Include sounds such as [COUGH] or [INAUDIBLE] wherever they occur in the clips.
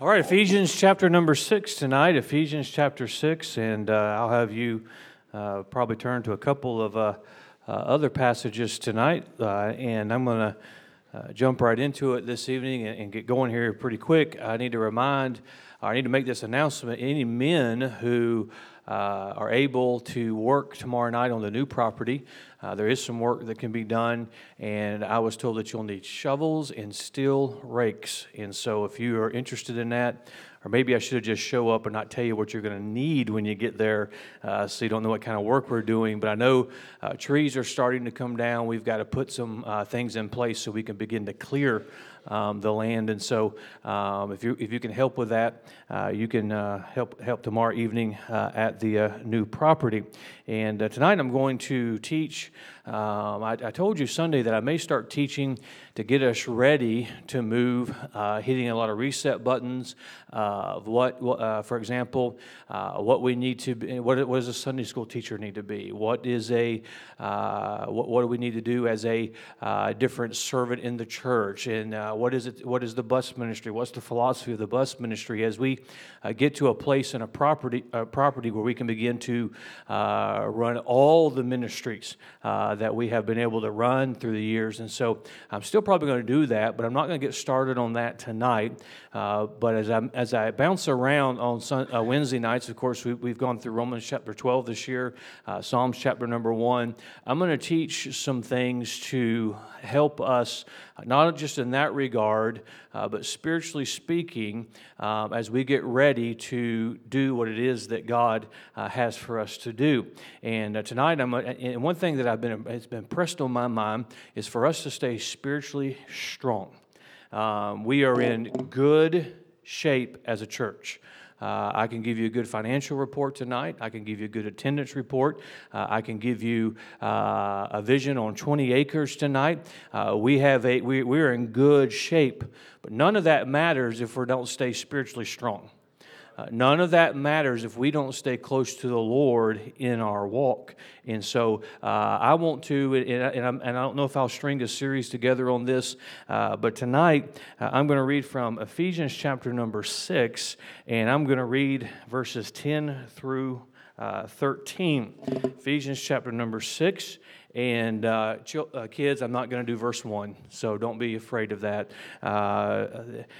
All right, Ephesians chapter number six tonight, Ephesians chapter six, and uh, I'll have you uh, probably turn to a couple of uh, uh other passages tonight, uh, and I'm going to uh, jump right into it this evening and, and, get going here pretty quick. I need to remind, I need to make this announcement any men who uh, are able to work tomorrow night on the new property. Uh, there is some work that can be done, and I was told that you'll need shovels and steel rakes. And so, if you are interested in that, or maybe I should just show up and not tell you what you're going to need when you get there uh, so you don't know what kind of work we're doing. But I know uh, trees are starting to come down. We've got to put some uh, things in place so we can begin to clear um, the land. And so, um, if you if you can help with that, uh, you can uh, help help tomorrow evening uh, at the uh, new property. And uh, tonight, I'm going to teach. Um, I, I, told you Sunday that I may start teaching to get us ready to move, uh, hitting a lot of reset buttons of what, for example, what we need to be, what, what does a Sunday school teacher need to be? What is a, what, what do we need to do as a different servant in the church? And uh, what is it? What is the bus ministry? What's the philosophy of the bus ministry? As we uh, get to a place in a property, a property where we can begin to uh, run all the ministries uh, that we have been able to run through the years, and so I'm still probably going to do that, but I'm not going to get started on that tonight. Uh, but as I as I bounce around on uh, Wednesday nights, of course, we, have gone through Romans chapter 12 this year, Psalms chapter number one. I'm going to teach some things to help us, not just in that regard, uh, but spiritually speaking, um, as we get ready to do what it is that God uh, has for us to do. And uh, tonight, I'm, and one thing that I've been, it's been pressed on my mind is for us to stay spiritually strong. Um, we are in good shape as a church. Uh, I can give you a good financial report tonight. I can give you a good attendance report. Uh, I can give you uh, a vision on 20 acres tonight. Uh, we have a we, we're in good shape, but none of that matters if we don't stay spiritually strong. Uh, none of that matters if we don't stay close to the Lord in our walk. And so uh, I want to, and, and, and, i don't know if I'll string a series together on this, uh, but tonight uh, I'm going to read from Ephesians chapter number six, and I'm going to read verses 10 through uh, 13. Ephesians chapter number six. And uh, uh, kids, I'm not going to do verse 1, so don't be afraid of that. Uh,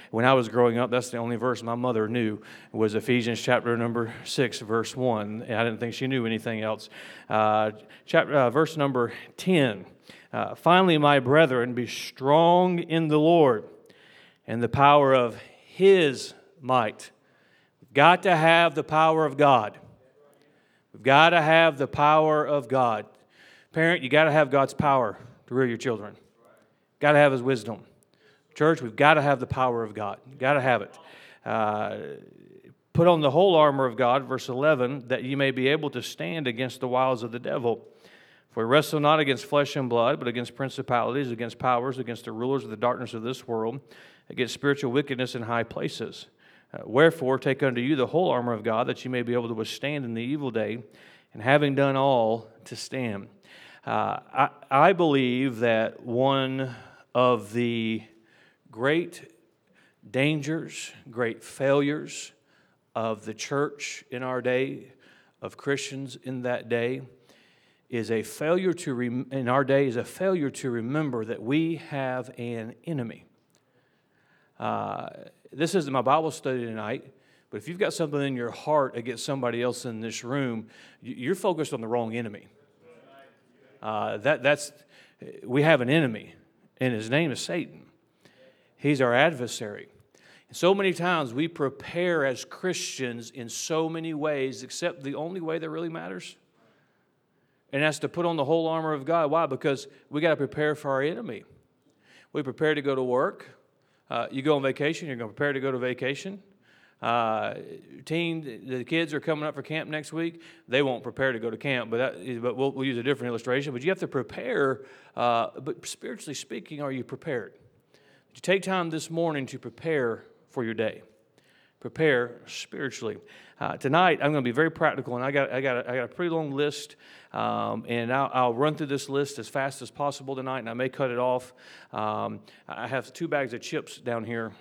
when I was growing up, that's the only verse my mother knew was Ephesians chapter number 6, verse 1. And I didn't think she knew anything else. Uh, chapter, uh, verse number 10. Uh, Finally, my brethren, be strong in the Lord and the power of his might. We've got to have the power of God. We've got to have the power of God. Parent, you got to have God's power to rear your children. Got to have His wisdom. Church, we've got to have the power of God. Got to have it. Uh, put on the whole armor of God, verse 11, that you may be able to stand against the wiles of the devil. For we wrestle not against flesh and blood, but against principalities, against powers, against the rulers of the darkness of this world, against spiritual wickedness in high places. Uh, wherefore, take unto you the whole armor of God, that you may be able to withstand in the evil day, and having done all, to stand. Uh, I, I believe that one of the great dangers, great failures of the church in our day, of Christians in that day, is a failure to, rem- in our day, is a failure to remember that we have an enemy. Uh, this isn't my Bible study tonight, but if you've got something in your heart against somebody else in this room, you're focused on the wrong enemy. Uh, that, that's, we have an enemy, and his name is Satan. He's our adversary. So many times we prepare as Christians in so many ways, except the only way that really matters. And that's to put on the whole armor of God. Why? Because we got to prepare for our enemy. We prepare to go to work. Uh, you go on vacation, you're going to prepare to go to vacation. Uh, teen, the kids are coming up for camp next week. They won't prepare to go to camp, but, that, but we'll, we'll use a different illustration. But you have to prepare. Uh, but spiritually speaking, are you prepared? Did you take time this morning to prepare for your day? Prepare spiritually. Uh, tonight, I'm going to be very practical, and I got, I got, a, I got a pretty long list, um, and I'll, I'll, run through this list as fast as possible tonight, and I may cut it off. Um, I have two bags of chips down here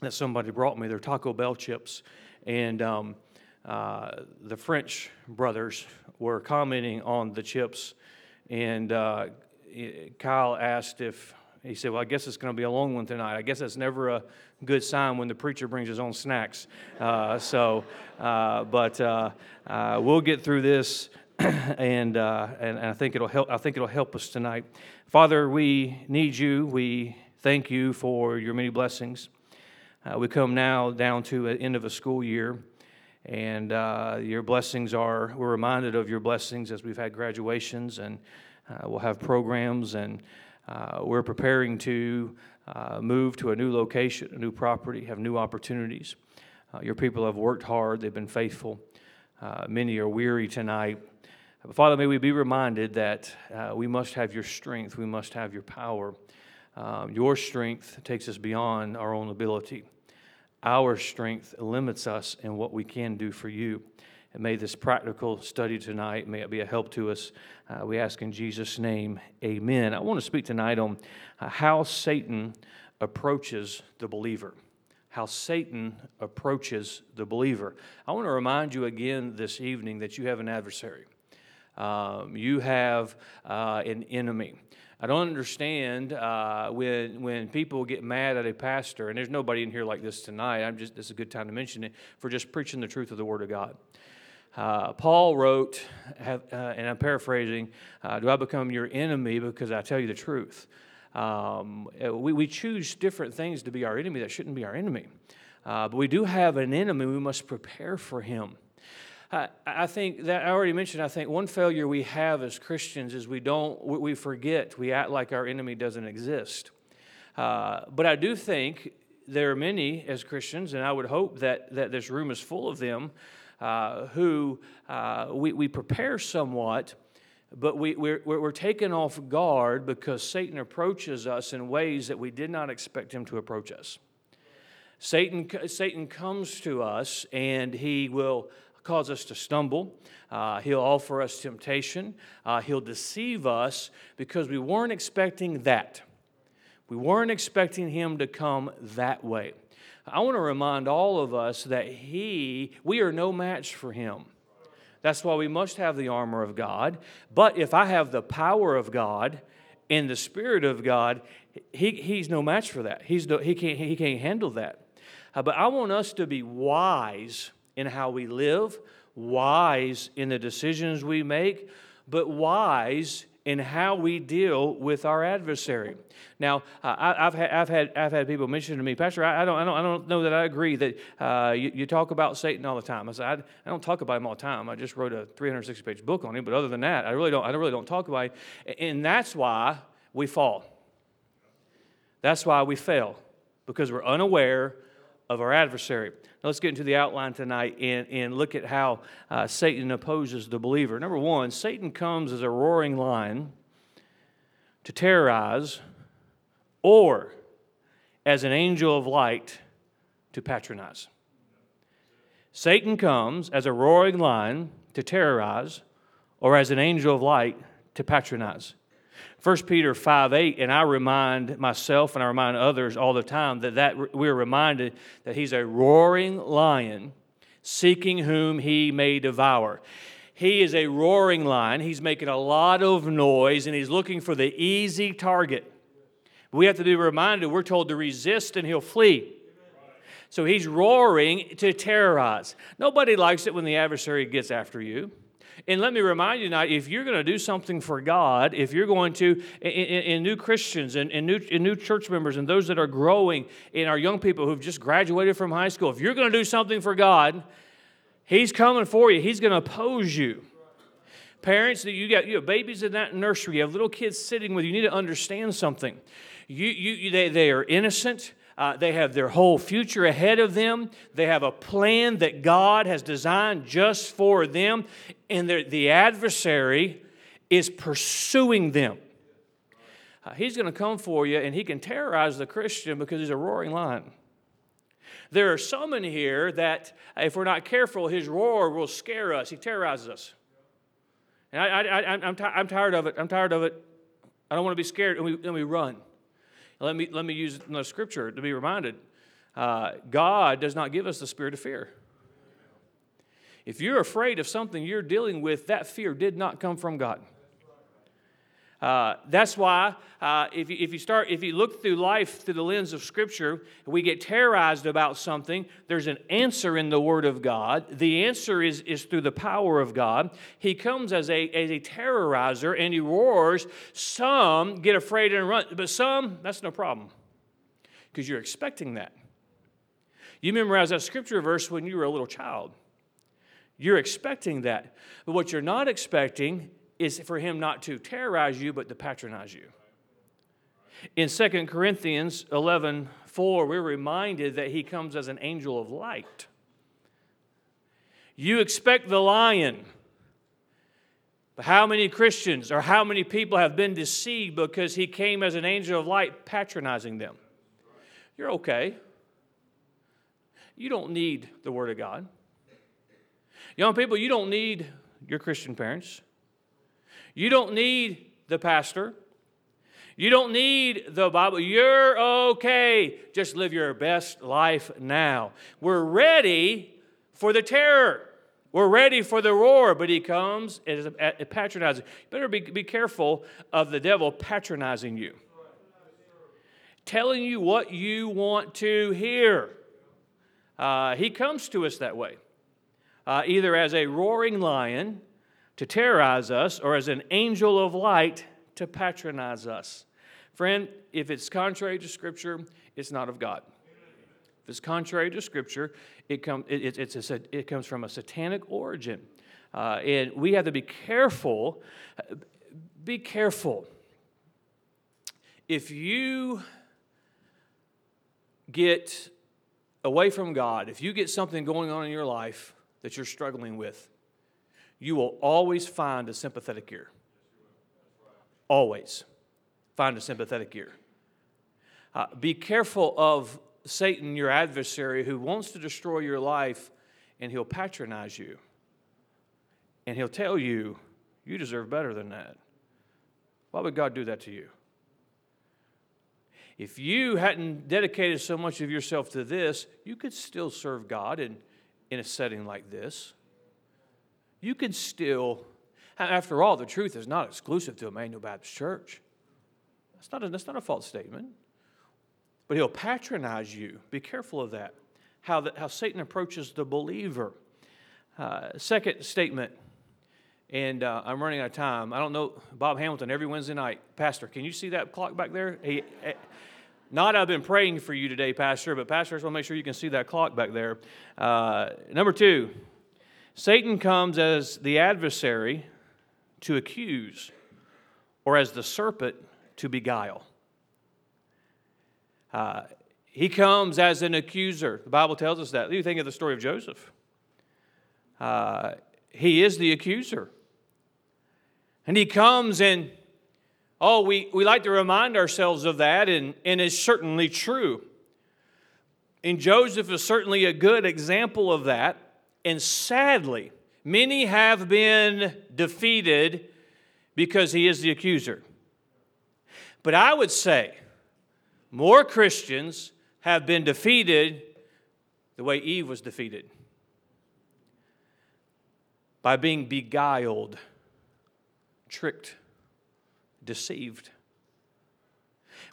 that somebody brought me. They're Taco Bell chips. And um, uh, the French brothers were commenting on the chips. And uh, Kyle asked if, he said, Well, I guess it's going to be a long one tonight. I guess that's never a good sign when the preacher brings his own snacks. Uh, so, uh, but uh, uh, we'll get through this. [CLEARS THROAT] and, and, and I think it'll help. I think it'll help us tonight. Father, we need you. We thank you for your many blessings. Uh, we come now down to the end of a school year, and uh, your blessings are, we're reminded of your blessings as we've had graduations and uh, we'll have programs, and uh, we're preparing to uh, move to a new location, a new property, have new opportunities. Uh, your people have worked hard, they've been faithful. many are weary tonight. But Father, may we be reminded that we must have your strength, we must have your power. Um, your strength takes us beyond our own ability. Our strength limits us in what we can do for you. And may this practical study tonight, may it be a help to us. Uh, we ask in Jesus' name, amen. I want to speak tonight on uh, how Satan approaches the believer. How Satan approaches the believer. I want to remind you again this evening that you have an adversary. Um, you have uh, an enemy. I don't understand uh, when when people get mad at a pastor, and there's nobody in here like this tonight. I'm just this is a good time to mention it for just preaching the truth of the Word of God. Uh, Paul wrote, have, uh, and I'm paraphrasing, uh, Do I become your enemy because I tell you the truth? Um, we, we choose different things to be our enemy that shouldn't be our enemy. Uh, but we do have an enemy, we must prepare for him. I think that I already mentioned. I think one failure we have as Christians is we don't we forget we act like our enemy doesn't exist. Uh, but I do think there are many as Christians, and I would hope that that this room is full of them uh, who uh, we we prepare somewhat. But we, we're, we're taken off guard because Satan approaches us in ways that we did not expect him to approach us. Satan, Satan comes to us and he will cause us to stumble. Uh, he'll offer us temptation. Uh, he'll deceive us because we weren't expecting that. We weren't expecting him to come that way. I want to remind all of us that he, we are no match for him. That's why we must have the armor of God. But if I have the power of God and the Spirit of God, he, he's no match for that. He's no, he, can't, he can't handle that. Uh, but I want us to be wise in how we live, wise in the decisions we make, but wise in how we deal with our adversary. Now, I, have had, I've, had, I've had people mention to me, Pastor, I, I, don't, I, don't, I don't know that I agree that uh, you, you, talk about Satan all the time. I said, I, I, don't talk about him all the time. I just wrote a 360 page book on him, but other than that, I really don't, I really don't talk about him. And that's why we fall. That's why we fail, because we're unaware of our adversary. Now let's get into the outline tonight and, and look at how uh, Satan opposes the believer. Number one, Satan comes as a roaring lion to terrorize or as an angel of light to patronize. Satan comes as a roaring lion to terrorize or as an angel of light to patronize. 1 Peter 5 8, and I remind myself and I remind others all the time that, that we're reminded that he's a roaring lion seeking whom he may devour. He is a roaring lion. He's making a lot of noise and he's looking for the easy target. We have to be reminded we're told to resist and he'll flee. So he's roaring to terrorize. Nobody likes it when the adversary gets after you. And let me remind you tonight if you're going to do something for God, if you're going to, in, in, in new Christians and new, in new church members and those that are growing in our young people who've just graduated from high school, if you're going to do something for God, He's coming for you, He's going to oppose you. Parents, that you got you have babies in that nursery, you have little kids sitting with you, you need to understand something. You, you, they, they are innocent. Uh, they have their whole future ahead of them. They have a plan that God has designed just for them, and the adversary is pursuing them. Uh, he's going to come for you, and he can terrorize the Christian because he's a roaring lion. There are some in here that, if we're not careful, his roar will scare us. He terrorizes us. And I, am tired of it. I'm tired of it. I don't want to be scared, and we, and we run. Let me, let me use the scripture to be reminded. Uh, Uh, God does not give us the spirit of fear. If you're afraid of something you're dealing with, that fear did not come from God. Uh, that's why uh, if, you, if you start if you look through life through the lens of scripture we get terrorized about something there's an answer in the word of god. The answer is, is through the power of god. He comes as a, as a terrorizer and he roars. Some get afraid and run but some that's no problem because you're expecting that. You memorize that scripture verse when you were a little child you're expecting that but what you're not expecting is for him not to terrorize you, but to patronize you. In 2 Corinthians 11 4, we're reminded that he comes as an angel of light. You expect the lion. But how many Christians or how many people have been deceived because he came as an angel of light patronizing them? You're okay. You don't need the Word of God. Young people, you don't need your Christian parents. You don't need the pastor. You don't need the Bible. You're okay. Just live your best life now. We're ready for the terror. We're ready for the roar, but he comes and patronizing. You better be, be careful of the devil patronizing you, telling you what you want to hear. Uh, he comes to us that way, uh, either as a roaring lion to terrorize us or as an angel of light to patronize us. Friend, if it's contrary to Scripture, it's not of God. If it's contrary to Scripture, it, come, it, it, it's a, it comes from a satanic origin. Uh, and we have to be careful. Be careful. If you get away from God, if you get something going on in your life that you're struggling with, you will always find a sympathetic ear. Always find a sympathetic ear. Uh, be careful of Satan, your adversary, who wants to destroy your life, and he'll patronize you. And he'll tell you, you deserve better than that. Why would God do that to you? If you hadn't dedicated so much of yourself to this, you could still serve God in, in a setting like this you can still, after all, the truth is not exclusive to Emmanuel Baptist Church. That's not a, that's not a false statement. But he'll patronize you. Be careful of that. How, the, how Satan approaches the believer. Uh, second statement, and uh, I'm running out of time. I don't know, Bob Hamilton, every Wednesday night. Pastor, can you see that clock back there? He, eh, not I've been praying for you today, Pastor, but Pastor, I just want to make sure you can see that clock back there. Uh, number two, Satan comes as the adversary to accuse, or as the serpent to beguile. Uh, he comes as an accuser. The Bible tells us that. You think of the story of Joseph. Uh, he is the accuser. And he comes and, oh, we, we like to remind ourselves of that, and, and it's certainly true. And Joseph is certainly a good example of that. And sadly, many have been defeated because he is the accuser. But I would say more Christians have been defeated the way Eve was defeated by being beguiled, tricked, deceived.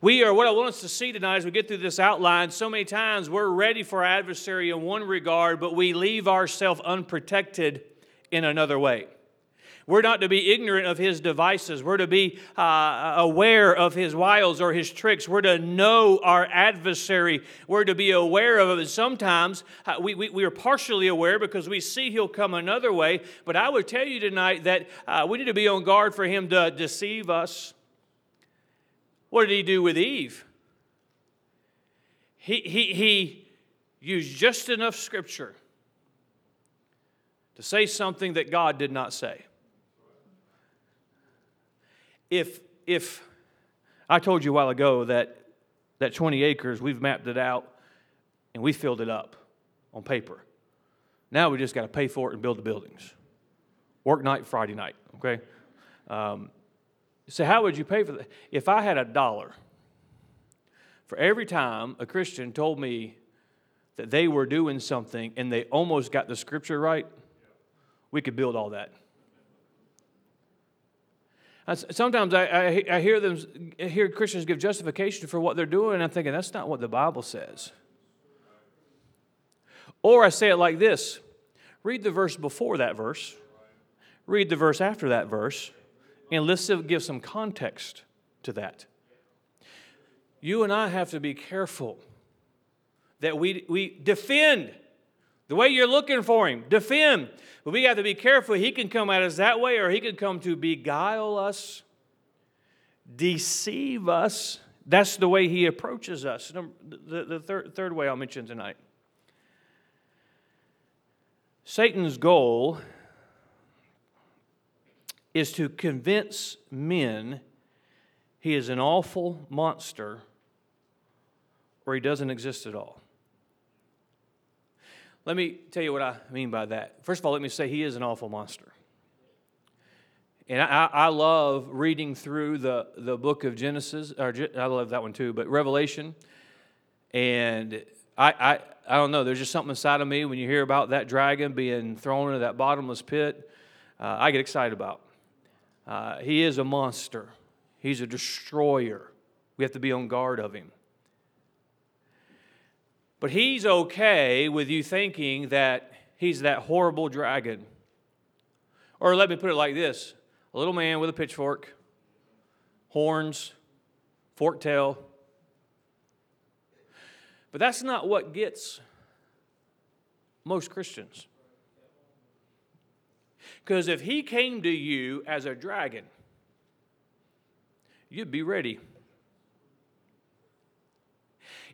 We are, what I want us to see tonight as we get through this outline, so many times we're ready for our adversary in one regard, but we leave ourselves unprotected in another way. We're not to be ignorant of his devices. We're to be uh, aware of his wiles or his tricks. We're to know our adversary. We're to be aware of it. Sometimes uh, we, we, we, are partially aware because we see he'll come another way. But I would tell you tonight that uh, we need to be on guard for him to deceive us. What did he do with Eve? He, he, he used just enough scripture to say something that God did not say. If, if I told you a while ago that that 20 acres, we've mapped it out and we filled it up on paper. Now we just got to pay for it and build the buildings. Work night, Friday night, okay? Um, so, how would you pay for that? If I had a dollar for every time a Christian told me that they were doing something and they almost got the scripture right, we could build all that. Sometimes I, I, I, hear them I hear Christians give justification for what they're doing, and I'm thinking that's not what the Bible says. Or I say it like this: read the verse before that verse, read the verse after that verse, and let's give some context to that. You and I have to be careful that we, we defend the way you're looking for him. Defend. But we have to be careful. He can come at us that way, or he can come to beguile us, deceive us. That's the way he approaches us. The, the third, third way I'll mention tonight Satan's goal is to convince men he is an awful monster or he doesn't exist at all. Let me tell you what I mean by that. First of all, let me say he is an awful monster. And I, I love reading through the, the book of Genesis, or I love that one too, but Revelation. And I, I, I don't know, there's just something inside of me when you hear about that dragon being thrown into that bottomless pit, uh, I get excited about. Uh, he is a monster, he's a destroyer. We have to be on guard of him. But he's okay with you thinking that he's that horrible dragon. Or let me put it like this a little man with a pitchfork, horns, forked tail. But that's not what gets most Christians. Because if he came to you as a dragon, you'd be ready.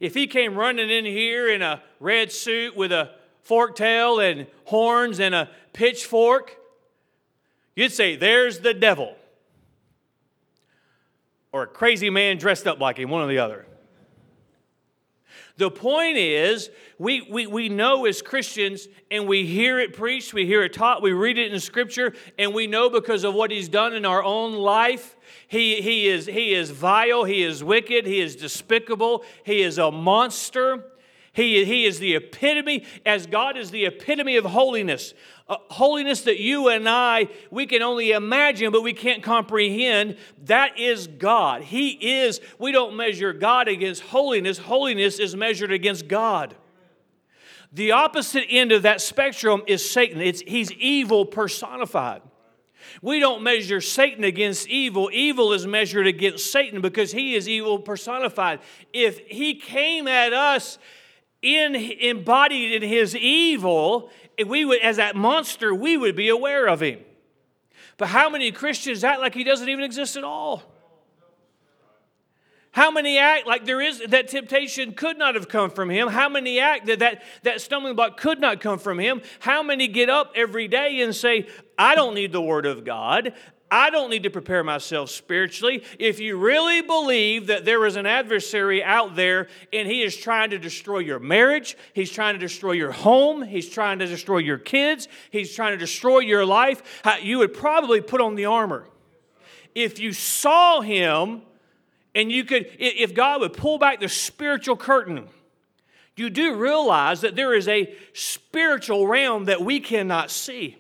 If he came running in here in a red suit with a fork tail and horns and a pitchfork, you'd say, There's the devil. Or a crazy man dressed up like him, one or the other. The point is, we, we, we know as Christians, and we hear it preached, we hear it taught, we read it in Scripture, and we know because of what He's done in our own life. He, he, is, he is vile, He is wicked, He is despicable, He is a monster. He, he is the epitome, as God is the epitome of holiness. Holiness that you and I, we can only imagine, but we can't comprehend. That is God. He is, we don't measure God against holiness, holiness is measured against God. The opposite end of that spectrum is Satan. It's, he's evil personified. We don't measure Satan against evil. Evil is measured against Satan because he is evil personified. If he came at us in embodied in his evil, we would, as that monster, we would be aware of him. But how many Christians act like he doesn't even exist at all? How many act like there is that temptation could not have come from him? How many act that, that that stumbling block could not come from him? How many get up every day and say, I don't need the word of God. I don't need to prepare myself spiritually. If you really believe that there is an adversary out there and he is trying to destroy your marriage, he's trying to destroy your home, he's trying to destroy your kids, he's trying to destroy your life, you would probably put on the armor. If you saw him and you could, if God would pull back the spiritual curtain, you do realize that there is a spiritual realm that we cannot see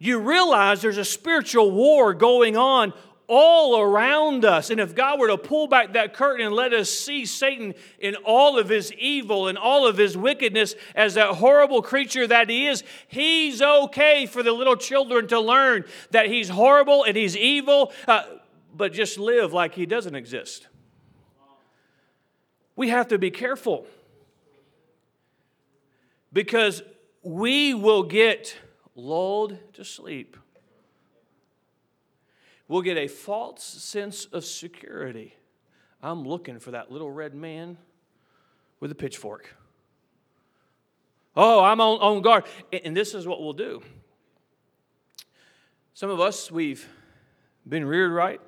you realize there's a spiritual war going on all around us. And if God were to pull back that curtain and let us see Satan in all of his evil and all of his wickedness as that horrible creature that he is, he's okay for the little children to learn that he's horrible and he's evil, uh, but just live like he doesn't exist. We have to be careful because we will get lulled to sleep. We'll get a false sense of security. I'm looking for that little red man with a pitchfork. Oh, I'm on, on guard. And this is what we'll do. Some of us, we've been reared right.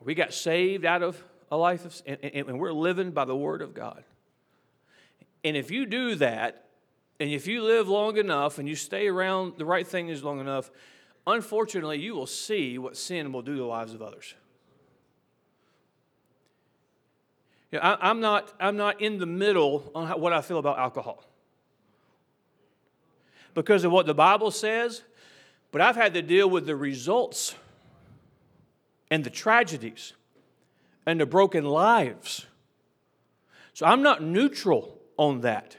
We got saved out of a life of, and, and we're living by the Word of God. And if you do that, and if you live long enough and you stay around the right things long enough, unfortunately, you will see what sin will do to the lives of others. You know, I, am not, I'm not in the middle on how, what I feel about alcohol because of what the Bible says, but I've had to deal with the results and the tragedies and the broken lives. So I'm not neutral on that.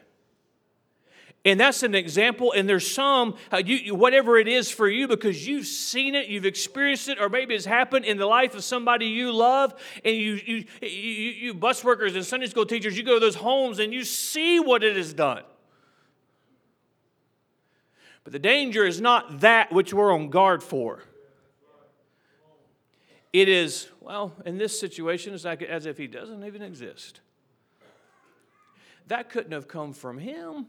And that's an example, and there's some, uh, you, whatever it is for you, because you've seen it, you've experienced it, or maybe it's happened in the life of somebody you love, and you, you, you, you bus workers and Sunday school teachers, you go to those homes and you see what it has done. But the danger is not that which we're on guard for. It is, well, in this situation, it's like as if he doesn't even exist. That couldn't have come from him.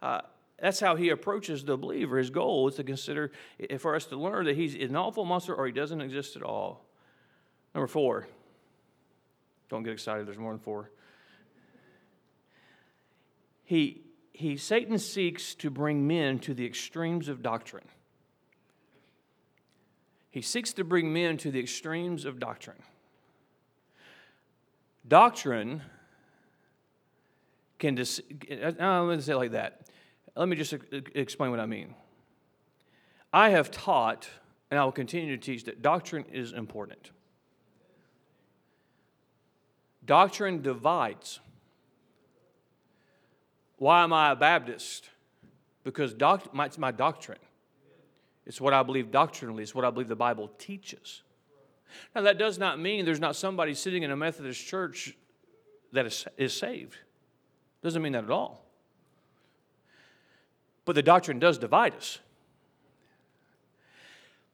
Uh, that's how he approaches the believer. His goal is to consider, for us to learn that he's an awful monster or he doesn't exist at all. Number four. Don't get excited, there's more than four. He, he, Satan seeks to bring men to the extremes of doctrine. He seeks to bring men to the extremes of doctrine. Doctrine can, dis- uh, let me say it like that. Let me just explain what I mean. I have taught, and I will continue to teach, that doctrine is important. Doctrine divides. Why am I a Baptist? Because doc- my, it's my doctrine. It's what I believe doctrinally, it's what I believe the Bible teaches. Now, that does not mean there's not somebody sitting in a Methodist church that is, is saved. Doesn't mean that at all. But the doctrine does divide us.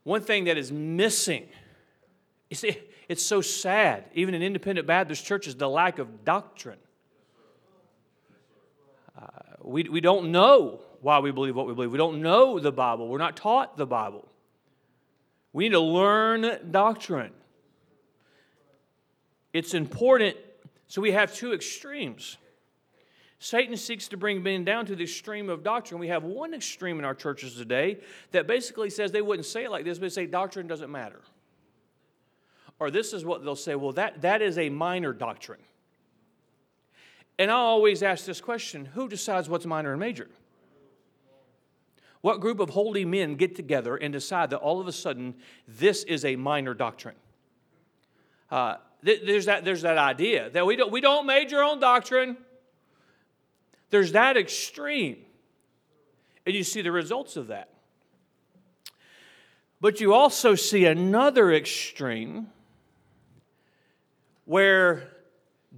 One thing that is missing, is it's so sad, even in independent Baptist churches, the lack of doctrine. Uh, we, we don't know why we believe what we believe. We don't know the Bible. We're not taught the Bible. We need to learn doctrine. It's important. So we have two extremes. Satan seeks to bring men down to the extreme of doctrine. We have one extreme in our churches today that basically says they wouldn't say it like this, but say doctrine doesn't matter. Or this is what they'll say well, that, that is a minor doctrine. And I always ask this question who decides what's minor and major? What group of holy men get together and decide that all of a sudden this is a minor doctrine? Uh, th- there's, that, there's that idea that we don't, we don't major on doctrine. There's that extreme. And you see the results of that. But you also see another extreme where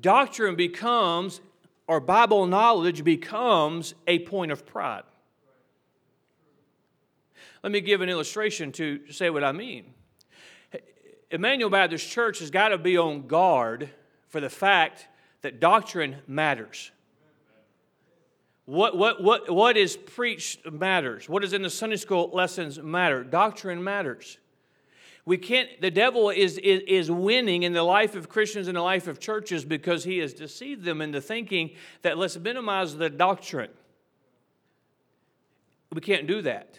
doctrine becomes, or Bible knowledge becomes, a point of pride. Let me give an illustration to say what I mean. Emmanuel Baptist Church has got to be on guard for the fact that doctrine matters. What, what, what, what is preached matters. What is in the Sunday school lessons matter. Doctrine matters. We can't, the devil is, is, is winning in the life of Christians and the life of churches because he has deceived them into thinking that let's minimize the doctrine. We can't do that.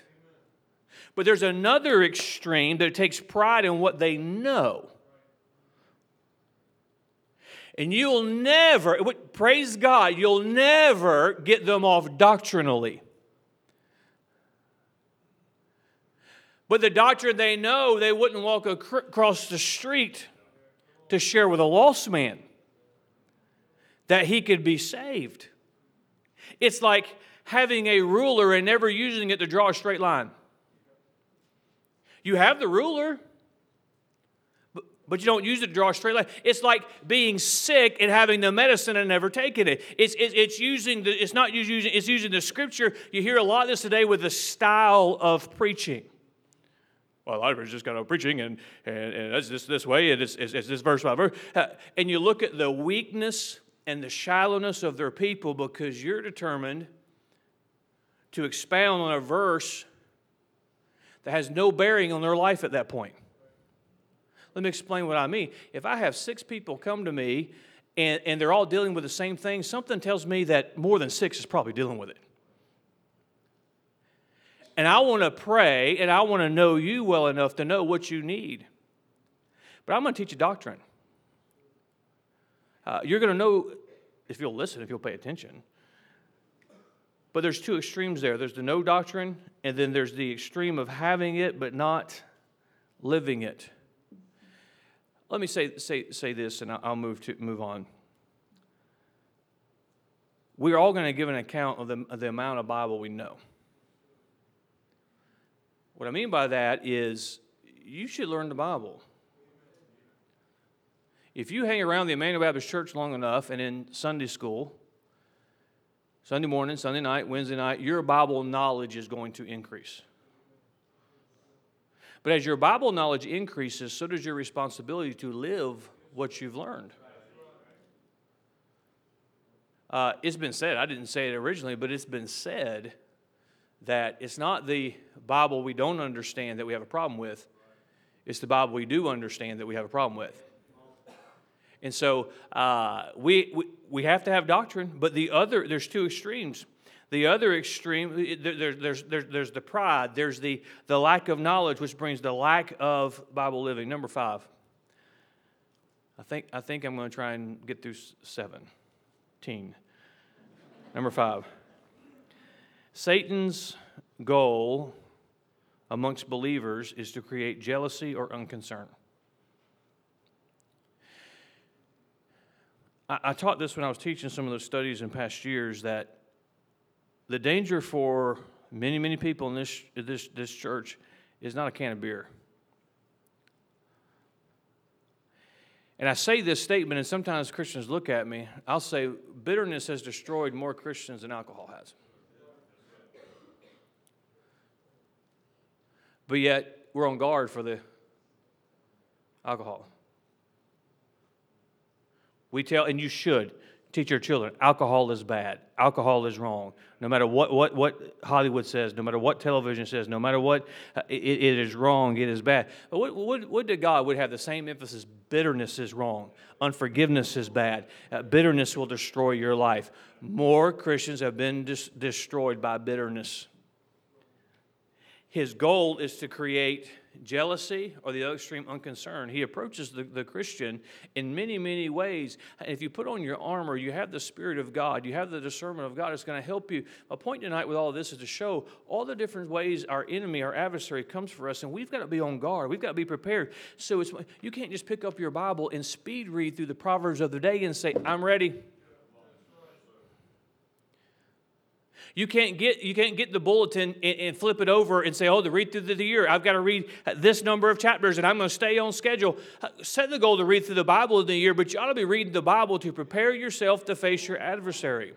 But there's another extreme that takes pride in what they know. And you'll never, praise God, you'll never get them off doctrinally. But the doctrine they know, they wouldn't walk across the street to share with a lost man that he could be saved. It's like having a ruler and never using it to draw a straight line. You have the ruler, but you don't use it to draw a straight line. It's like being sick and having the medicine and never taking it. It's, it's, it's using the, it's not using, it's using the scripture. You hear a lot of this today with the style of preaching. Well, a lot of it's just kind of preaching, and, and, and it's this, this way, and it's, it's, it's this verse by verse. Uh, and you look at the weakness and the shallowness of their people because you're determined to expound on a verse that has no bearing on their life at that point. Let me explain what I mean. If I have six people come to me and, and they're all dealing with the same thing, something tells me that more than six is probably dealing with it. And I want to pray and I want to know you well enough to know what you need. But I'm going to teach you doctrine. Uh, you're going to know if you'll listen, if you'll pay attention. But there's two extremes there there's the no doctrine, and then there's the extreme of having it but not living it. Let me say, say, say this, and I'll move, to, move on. We're all going to give an account of the, of the amount of Bible we know. What I mean by that is you should learn the Bible. If you hang around the Emmanuel Baptist Church long enough and in Sunday school, Sunday morning, Sunday night, Wednesday night, your Bible knowledge is going to increase. But as your Bible knowledge increases, so does your responsibility to live what you've learned. Uh, it's been said, I didn't say it originally, but it's been said that it's not the Bible we don't understand that we have a problem with, it's the Bible we do understand that we have a problem with. And so uh, we, we, we have to have doctrine, but the other, there's two extremes. The other extreme, there, there's, there's, there's the pride, there's the, the lack of knowledge, which brings the lack of Bible living. Number five. I think, I think I'm going to try and get through 17. Number five. Satan's goal amongst believers is to create jealousy or unconcern. I, I taught this when I was teaching some of those studies in past years that the danger for many, many people in this, this, this church is not a can of beer. And I say this statement, and sometimes Christians look at me. I'll say, bitterness has destroyed more Christians than alcohol has. But yet, we're on guard for the alcohol. We tell, and you should teach your children alcohol is bad, alcohol is wrong. No matter what, what, what Hollywood says, no matter what television says, no matter what, uh, it, it is wrong, it is bad. But what, what, what did God would have the same emphasis? Bitterness is wrong, unforgiveness is bad, uh, bitterness will destroy your life. More Christians have been dis- destroyed by bitterness. His goal is to create jealousy or the other extreme unconcern. He approaches the, the Christian in many, many ways. If you put on your armor, you have the Spirit of God, you have the discernment of God, it's going to help you. My point tonight with all this is to show all the different ways our enemy, our adversary comes for us, and we've got to be on guard. We've got to be prepared. So it's, you can't just pick up your Bible and speed read through the Proverbs of the day and say, I'm ready. You can't get, you can't get the bulletin and, and flip it over and say, oh, the read through the year, I've got to read this number of chapters and I'm going to stay on schedule. Uh, set the goal to read through the Bible in the year, but you ought to be reading the Bible to prepare yourself to face your adversary.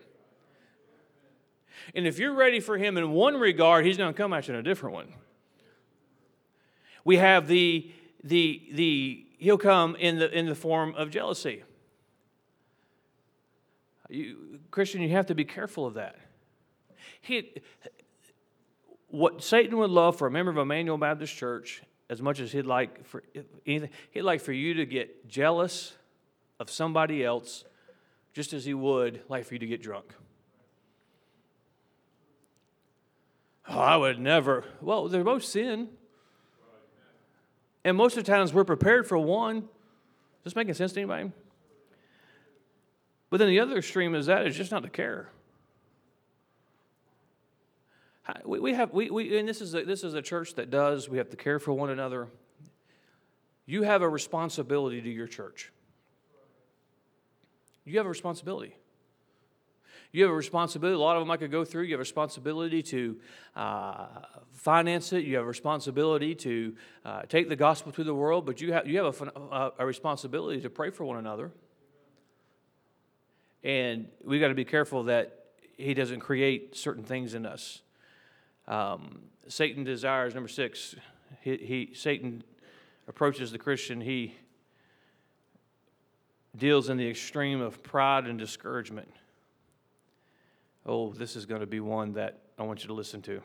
And if you're ready for him in one regard, he's going to come at you in a different one. We have the, the, the he'll come in the, in the form of jealousy. You, Christian, you have to be careful of that. He, what Satan would love for a member of Emmanuel Baptist Church, as much as he'd like for anything, he'd like for you to get jealous of somebody else, just as he would like for you to get drunk. Oh, I would never. Well, they're both sin. And most of the times we're prepared for one. Is this making sense to anybody? But then the other extreme is that is just not to care. We, we have, we, we, and this is, a, this is a church that does, we have to care for one another. You have a responsibility to your church. You have a responsibility. You have a responsibility. A lot of them I could go through. You have a responsibility to uh, finance it. You have a responsibility to uh, take the gospel to the world. But you have, you have a, a responsibility to pray for one another. And we got to be careful that He doesn't create certain things in us um, Satan desires, number six, he, he, Satan approaches the Christian, he deals in the extreme of pride and discouragement. Oh, this is going to be one that I want you to listen to.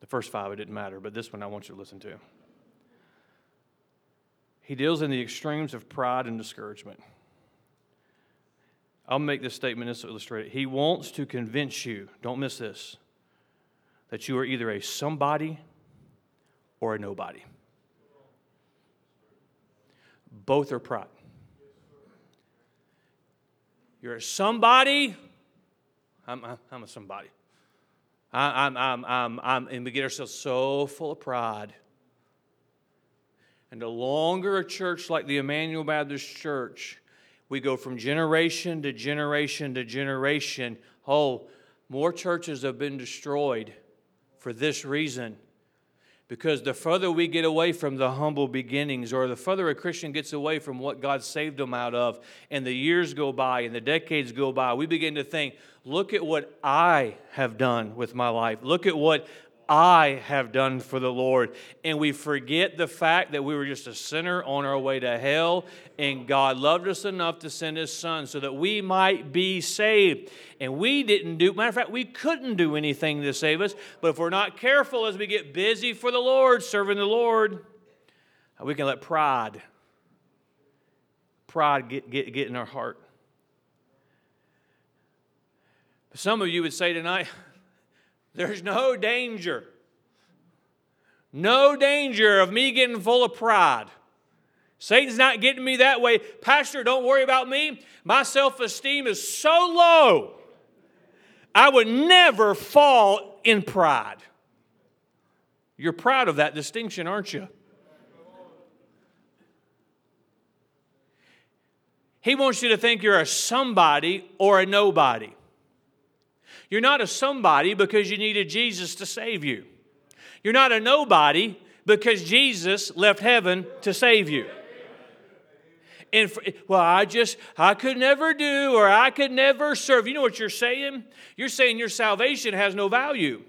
The first five, it didn't matter, but this one I want you to listen to. He deals in the extremes of pride and discouragement. I'll make this statement just to illustrate it. He wants to convince you, don't miss this, that you are either a somebody or a nobody. Both are pride. You're a somebody. I'm, I'm a somebody. I, I'm, I'm, I'm, I'm, and we get ourselves so full of pride. And the longer a church like the Emmanuel Baptist Church, we go from generation to generation to generation. Oh, more churches have been destroyed for this reason because the further we get away from the humble beginnings, or the further a Christian gets away from what God saved them out of, and the years go by and the decades go by, we begin to think, look at what I have done with my life. Look at what I have done for the Lord. And we forget the fact that we were just a sinner on our way to hell, and God loved us enough to send His Son so that we might be saved. And we didn't do, matter of fact, we couldn't do anything to save us. But if we're not careful as we get busy for the Lord, serving the Lord, we can let pride, pride get, get, get in our heart. Some of you would say tonight, there's no danger. No danger of me getting full of pride. Satan's not getting me that way. Pastor, don't worry about me. My self esteem is so low, I would never fall in pride. You're proud of that distinction, aren't you? He wants you to think you're a somebody or a nobody. You're not a somebody because you needed Jesus to save you. You're not a nobody because Jesus left heaven to save you. And for, well, I just, I could never do or I could never serve. You know what you're saying? You're saying your salvation has no value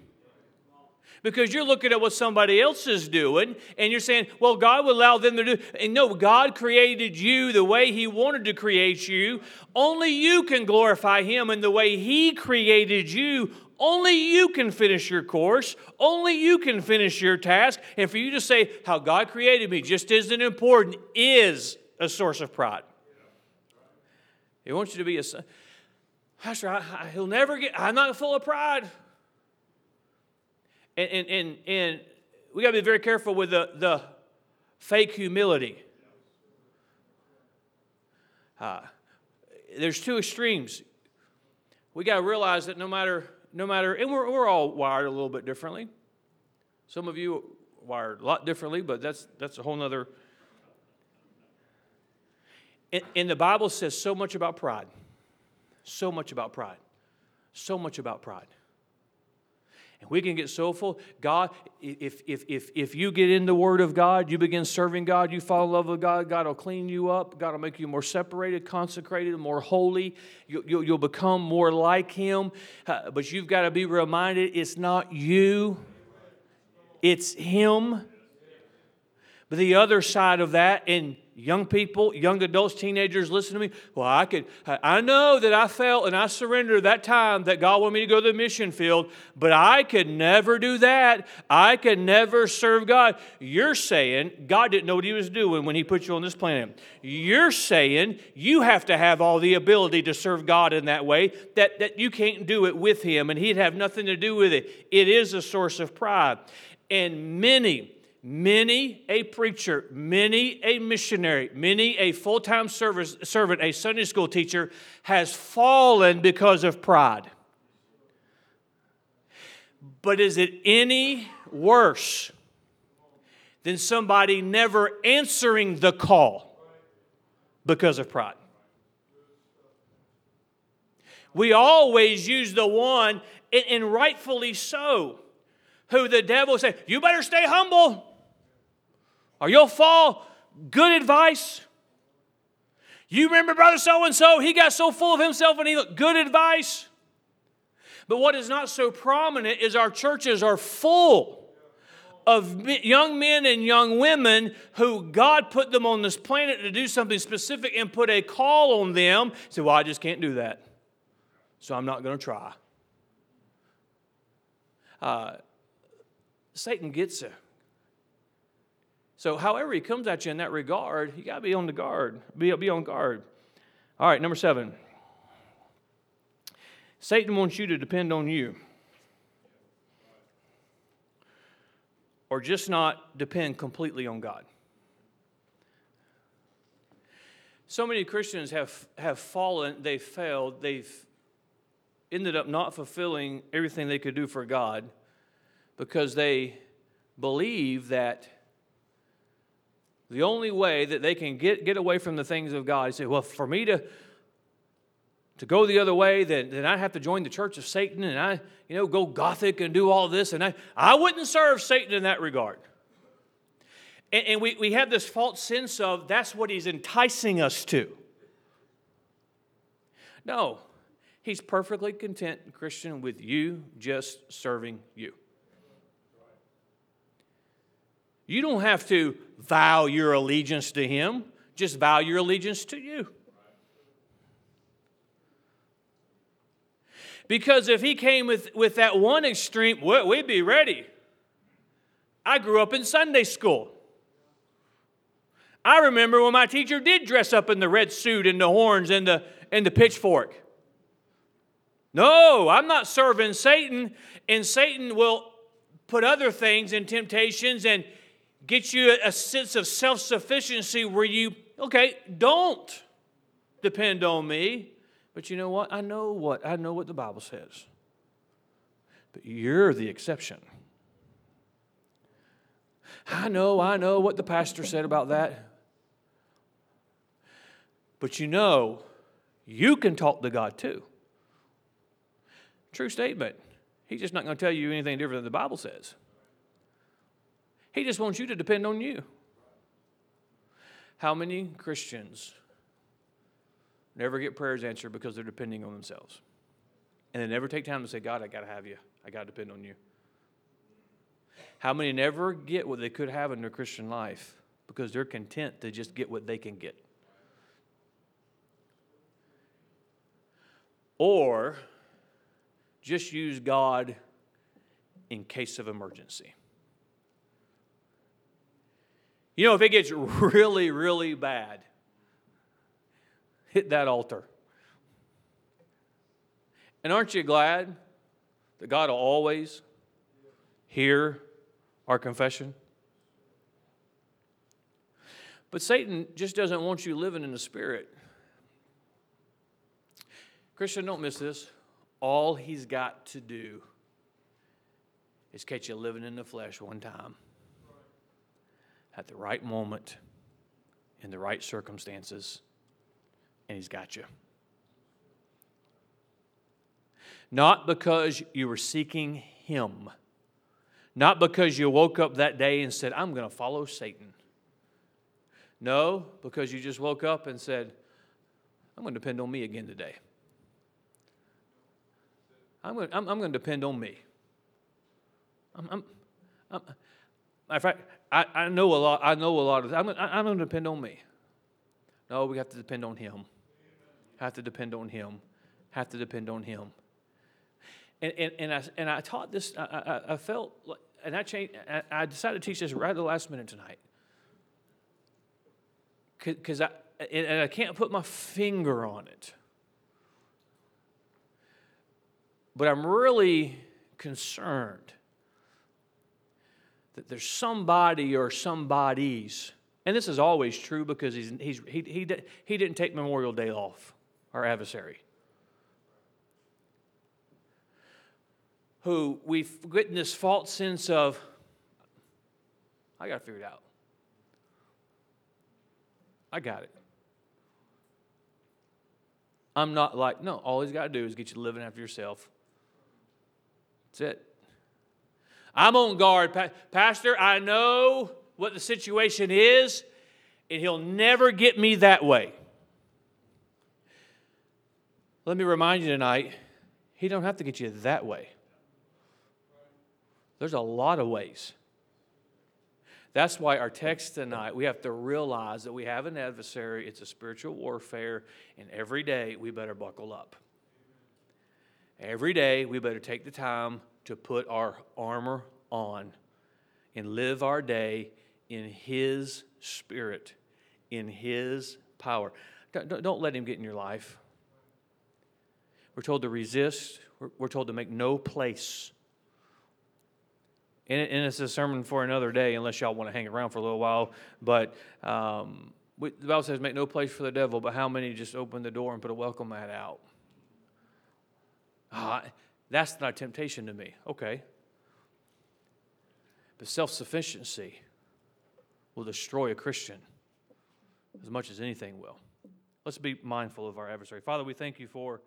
because you're looking at what somebody else is doing and you're saying, well, God will allow them to do. And no, God created you the way He wanted to create you. Only you can glorify Him in the way He created you. Only you can finish your course. Only you can finish your task. And for you to say how God created me just isn't important is a source of pride. He wants you to be a Pastor, I, I, he'll never get, I'm not full of pride. And, and, and, and we got to be very careful with the, the fake humility. Uh, there's two extremes. We got to realize that no matter, no matter, and we're, we're all wired a little bit differently. Some of you wired a lot differently, but that's, that's a whole nother. And, and the Bible says so much about pride. So much about pride. So much about pride. And we can get so full. God, if, if, if, if you get in the Word of God, you begin serving God, you fall in love with God, God will clean you up. God will make you more separated, consecrated, more holy. You, you, you'll become more like Him. Uh, but you've got to be reminded it's not you, it's Him. But the other side of that, and young people, young adults, teenagers, listen to me. Well, I could, I know that I felt and I surrendered that time that God wanted me to go to the mission field, but I could never do that. I could never serve God. You're saying God didn't know what He was doing when He put you on this planet. You're saying you have to have all the ability to serve God in that way, that, that you can't do it with Him and He'd have nothing to do with it. It is a source of pride. And many, Many a preacher, many a missionary, many a full time servant, a Sunday school teacher has fallen because of pride. But is it any worse than somebody never answering the call because of pride? We always use the one, and rightfully so, who the devil said, You better stay humble or you'll fall. Good advice. You remember brother so and so, he got so full of himself and he looked good advice. But what is not so prominent is our churches are full of young men and young women who God put them on this planet to do something specific and put a call on them. Say, well, I just can't do that. So I'm not going to try. Uh, Satan gets you. So, however he comes at you in that regard, you got to be on the guard. Be, be on guard. All right, number seven. Satan wants you to depend on you. Or just not depend completely on God. so many Christians have, have fallen, they've failed, they've ended up not fulfilling everything they could do for God because they believe that the only way that they can get, get away from the things of God, is say, well, for me to, to go the other way, then, then I have to join the church of Satan and I, you know, go gothic and do all this. And I, I wouldn't serve Satan in that regard. And, and we, we have this false sense of that's what he's enticing us to. No, he's perfectly content, Christian, with you just serving you. You don't have to vow your allegiance to him, just vow your allegiance to you. Because if he came with, with that one extreme, we'd be ready. I grew up in Sunday school. I remember when my teacher did dress up in the red suit and the horns and the, and the pitchfork. No, I'm not serving Satan, and Satan will put other things and temptations and get you a sense of self sufficiency where you, okay, don't depend on me. But you know what? I know what I know what the Bible says. But you're the exception. I know, I know what the pastor said about that. But you know, you can talk to God too. True statement. He's just not going to tell you anything different than the Bible says. He just wants you to depend on you. How many Christians never get prayers answered because they're depending on themselves? And they never take time to say, God, I got to have you. I got to depend on you. How many never get what they could have in their Christian life because they're content to just get what they can get? or just use God in case of emergency. You know, if it gets really, really bad, hit that altar. And aren't you glad that God will always hear our confession? But Satan just doesn't want you living in the Spirit. Christian, don't miss this. All he's got to do is catch you living in the flesh one time at the right moment, in the right circumstances, and he's got you. Not because you were seeking him, not because you woke up that day and said, I'm going to follow Satan. No, because you just woke up and said, I'm going to depend on me again today. I'm going, to, I'm, I'm going to depend on me. I'm, I'm, I'm, in fact, I, I know a lot. I know a lot of. I'm, I'm going to depend on me. No, we have to depend on Him. Have to depend on Him. Have to depend on Him. And, and, and, I, and I taught this, I, I, I felt, like, and I, changed, I, I decided to teach this right at the last minute tonight. Because I, and I can't put my finger on it. But I'm really concerned that there's somebody or somebodies, and this is always true because he's, he's, he, he, he didn't take Memorial Day off, our adversary, who we've gotten this false sense of, I got to figure it out. I got it. I'm not like, no, all he's got to do is get you living after yourself. That's it. I'm on guard. Pastor, I know what the situation is, and he'll never get me that way. Let me remind you tonight, he don't have to get you that way. There's a lot of ways. That's why our text tonight, we have to realize that we have an adversary. It's a spiritual warfare, and every day we better buckle up. Every day, we better take the time to put our armor on and live our day in His Spirit, in His power. Don't, don't let Him get in your life. We're told to resist, we're, we're told to make no place. And, and, it's a sermon for another day, unless y'all want to hang around for a little while. But um, we, the Bible says, make no place for the devil, but how many just open the door and put a welcome mat out? Ah, that's not a temptation to me. Okay. But self sufficiency will destroy a Christian as much as anything will. Let's be mindful of our adversary. Father, we thank you for